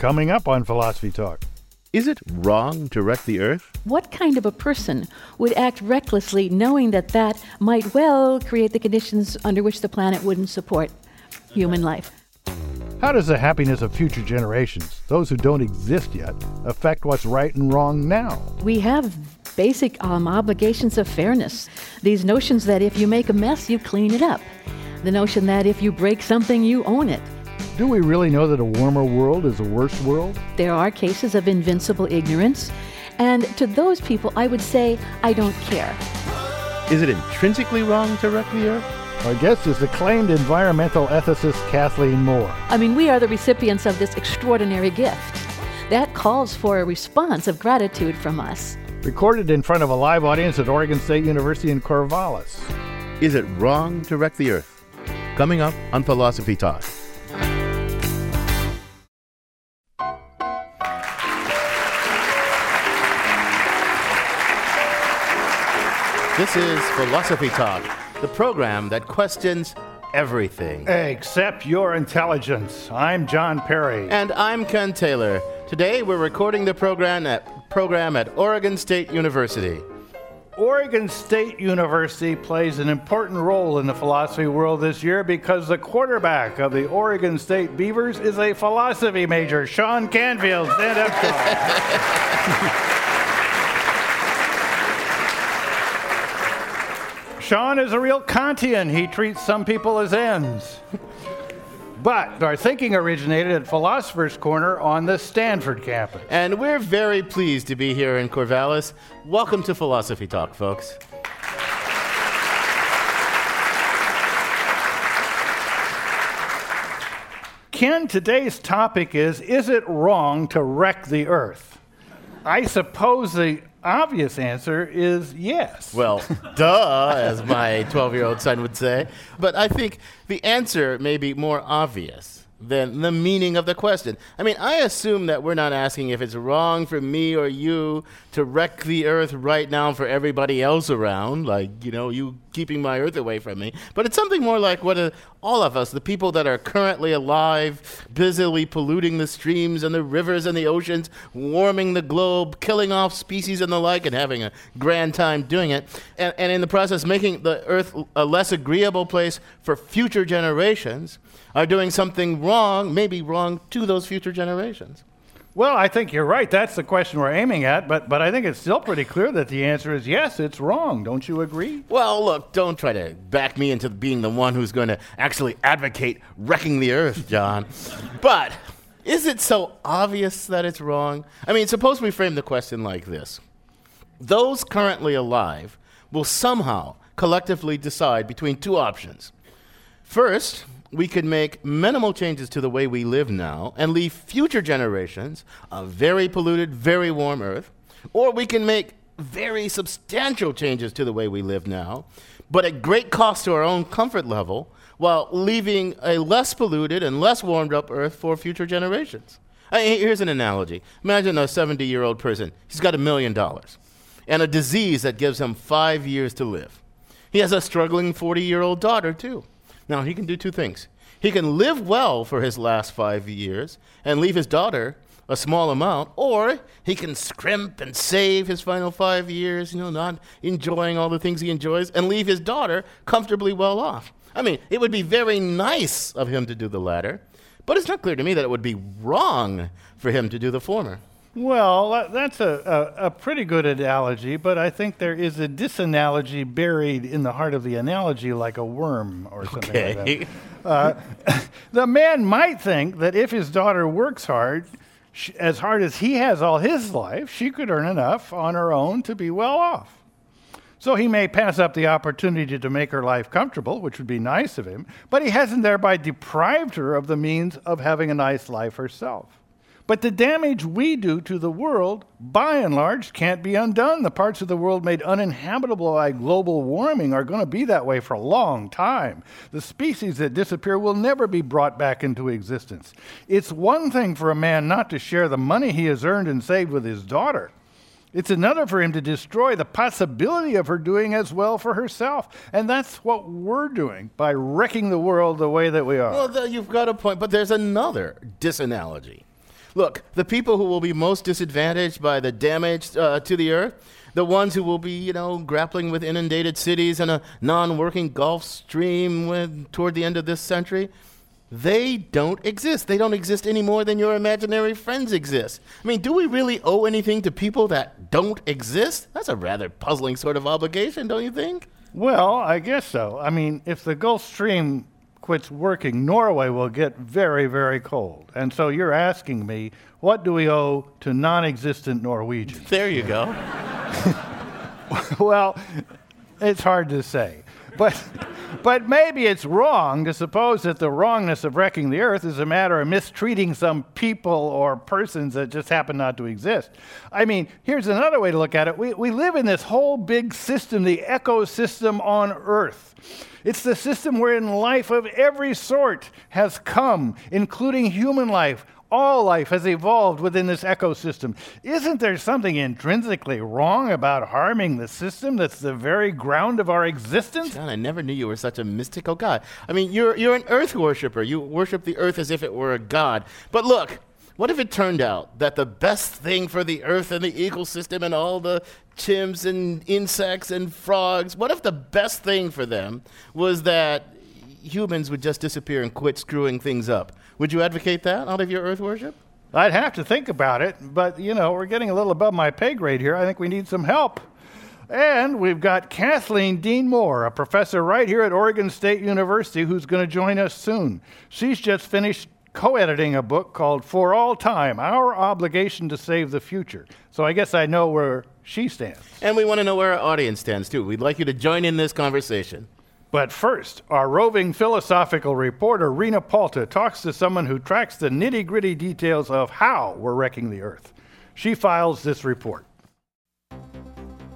Coming up on Philosophy Talk. Is it wrong to wreck the earth? What kind of a person would act recklessly knowing that that might well create the conditions under which the planet wouldn't support human life? How does the happiness of future generations, those who don't exist yet, affect what's right and wrong now? We have basic um, obligations of fairness. These notions that if you make a mess, you clean it up. The notion that if you break something, you own it. Do we really know that a warmer world is a worse world? There are cases of invincible ignorance. And to those people, I would say, I don't care. Is it intrinsically wrong to wreck the earth? Our guest is acclaimed environmental ethicist Kathleen Moore. I mean, we are the recipients of this extraordinary gift. That calls for a response of gratitude from us. Recorded in front of a live audience at Oregon State University in Corvallis. Is it wrong to wreck the earth? Coming up on Philosophy Talk. This is Philosophy Talk, the program that questions everything. Except your intelligence. I'm John Perry. And I'm Ken Taylor. Today we're recording the program at, program at Oregon State University. Oregon State University plays an important role in the philosophy world this year because the quarterback of the Oregon State Beavers is a philosophy major, Sean Canfield. Stand up, Sean. Is a real Kantian. He treats some people as ends. But our thinking originated at Philosopher's Corner on the Stanford campus. And we're very pleased to be here in Corvallis. Welcome to Philosophy Talk, folks. Ken, today's topic is Is it wrong to wreck the earth? I suppose the obvious answer is yes. Well, duh, as my 12 year old son would say. But I think the answer may be more obvious than the meaning of the question. I mean, I assume that we're not asking if it's wrong for me or you to wreck the earth right now for everybody else around, like, you know, you keeping my earth away from me. But it's something more like what uh, all of us, the people that are currently alive, busily polluting the streams and the rivers and the oceans, warming the globe, killing off species and the like, and having a grand time doing it, and, and in the process making the earth a less agreeable place for future generations are doing something wrong, maybe wrong to those future generations? Well, I think you're right. That's the question we're aiming at, but, but I think it's still pretty clear that the answer is yes, it's wrong. Don't you agree? Well, look, don't try to back me into being the one who's going to actually advocate wrecking the earth, John. but is it so obvious that it's wrong? I mean, suppose we frame the question like this Those currently alive will somehow collectively decide between two options. First, we could make minimal changes to the way we live now and leave future generations a very polluted, very warm Earth, or we can make very substantial changes to the way we live now, but at great cost to our own comfort level, while leaving a less polluted and less warmed up Earth for future generations. Here's an analogy Imagine a 70 year old person, he's got a million dollars and a disease that gives him five years to live. He has a struggling 40 year old daughter, too. Now, he can do two things. He can live well for his last five years and leave his daughter a small amount, or he can scrimp and save his final five years, you know, not enjoying all the things he enjoys, and leave his daughter comfortably well off. I mean, it would be very nice of him to do the latter, but it's not clear to me that it would be wrong for him to do the former. Well, that's a, a, a, pretty good analogy, but I think there is a disanalogy buried in the heart of the analogy, like a worm or something okay. like that. Uh, the man might think that if his daughter works hard, she, as hard as he has all his life, she could earn enough on her own to be well off. So he may pass up the opportunity to make her life comfortable, which would be nice of him, but he hasn't thereby deprived her of the means of having a nice life herself. But the damage we do to the world, by and large, can't be undone. The parts of the world made uninhabitable by global warming are going to be that way for a long time. The species that disappear will never be brought back into existence. It's one thing for a man not to share the money he has earned and saved with his daughter. It's another for him to destroy the possibility of her doing as well for herself. And that's what we're doing by wrecking the world the way that we are. Well, you've got a point, but there's another disanalogy Look, the people who will be most disadvantaged by the damage uh, to the earth, the ones who will be, you know, grappling with inundated cities and a non-working Gulf Stream toward the end of this century, they don't exist. They don't exist any more than your imaginary friends exist. I mean, do we really owe anything to people that don't exist? That's a rather puzzling sort of obligation, don't you think? Well, I guess so. I mean, if the Gulf Stream quits working, Norway will get very, very cold. And so you're asking me, what do we owe to non existent Norwegians? There you go. well, it's hard to say. But but maybe it's wrong to suppose that the wrongness of wrecking the earth is a matter of mistreating some people or persons that just happen not to exist. I mean, here's another way to look at it. We, we live in this whole big system, the ecosystem on earth. It's the system wherein life of every sort has come, including human life, all life has evolved within this ecosystem. Isn't there something intrinsically wrong about harming the system that's the very ground of our existence? John, I never knew you were such a mystical guy. I mean, you're, you're an earth worshiper. You worship the earth as if it were a god. But look, what if it turned out that the best thing for the earth and the ecosystem and all the chimps and insects and frogs, what if the best thing for them was that humans would just disappear and quit screwing things up? Would you advocate that out of your earth worship? I'd have to think about it, but you know, we're getting a little above my pay grade here. I think we need some help. And we've got Kathleen Dean Moore, a professor right here at Oregon State University, who's going to join us soon. She's just finished co editing a book called For All Time Our Obligation to Save the Future. So I guess I know where she stands. And we want to know where our audience stands, too. We'd like you to join in this conversation. But first, our roving philosophical reporter, Rena Palta, talks to someone who tracks the nitty gritty details of how we're wrecking the Earth. She files this report.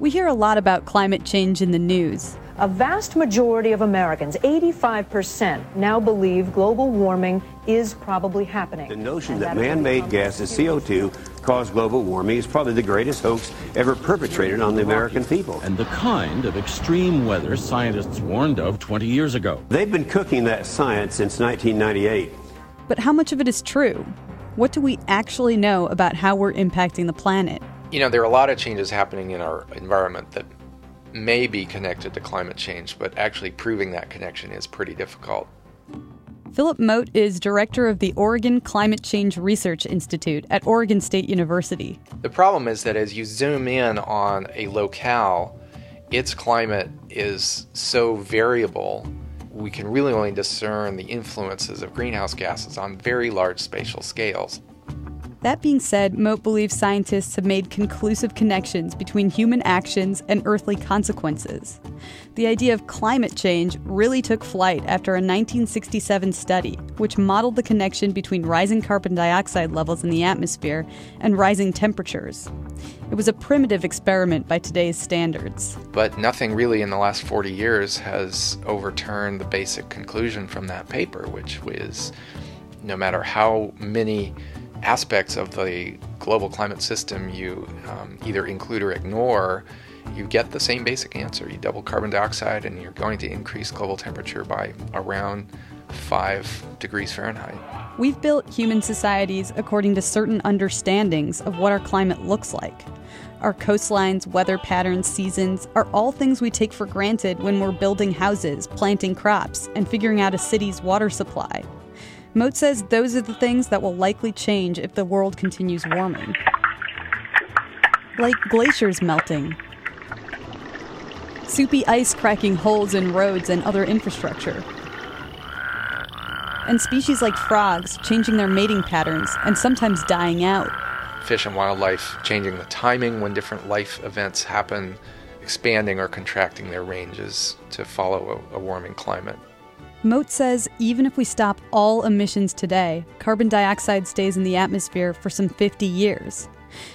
We hear a lot about climate change in the news. A vast majority of Americans, 85%, now believe global warming is probably happening. The notion that man made gases, CO2, cause global warming is probably the greatest hoax ever perpetrated on the American people. And the kind of extreme weather scientists warned of 20 years ago. They've been cooking that science since 1998. But how much of it is true? What do we actually know about how we're impacting the planet? You know, there are a lot of changes happening in our environment that may be connected to climate change, but actually proving that connection is pretty difficult. Philip Mote is director of the Oregon Climate Change Research Institute at Oregon State University. The problem is that as you zoom in on a locale, its climate is so variable, we can really only discern the influences of greenhouse gases on very large spatial scales. That being said, Mote believes scientists have made conclusive connections between human actions and earthly consequences. The idea of climate change really took flight after a 1967 study, which modeled the connection between rising carbon dioxide levels in the atmosphere and rising temperatures. It was a primitive experiment by today's standards. But nothing really in the last 40 years has overturned the basic conclusion from that paper, which was no matter how many aspects of the global climate system you um, either include or ignore, you get the same basic answer. You double carbon dioxide, and you're going to increase global temperature by around 5 degrees Fahrenheit. We've built human societies according to certain understandings of what our climate looks like. Our coastlines, weather patterns, seasons are all things we take for granted when we're building houses, planting crops, and figuring out a city's water supply. Mote says those are the things that will likely change if the world continues warming. Like glaciers melting, soupy ice cracking holes in roads and other infrastructure, and species like frogs changing their mating patterns and sometimes dying out. Fish and wildlife changing the timing when different life events happen, expanding or contracting their ranges to follow a, a warming climate. Mote says even if we stop all emissions today, carbon dioxide stays in the atmosphere for some 50 years.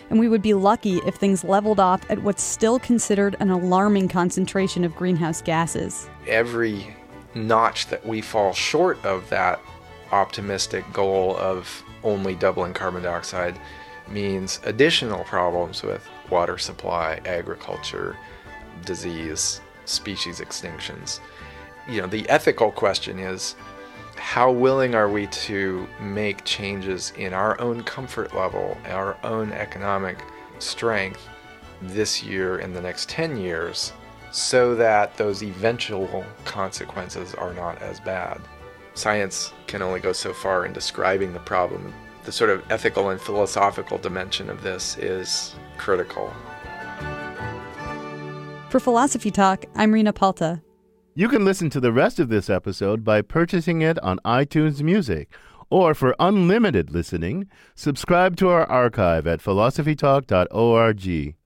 And we would be lucky if things leveled off at what's still considered an alarming concentration of greenhouse gases. Every notch that we fall short of that optimistic goal of only doubling carbon dioxide means additional problems with water supply, agriculture, disease, species extinctions you know, the ethical question is how willing are we to make changes in our own comfort level, our own economic strength this year and the next 10 years so that those eventual consequences are not as bad? Science can only go so far in describing the problem. The sort of ethical and philosophical dimension of this is critical. For Philosophy Talk, I'm Rena Palta. You can listen to the rest of this episode by purchasing it on iTunes Music. Or for unlimited listening, subscribe to our archive at philosophytalk.org.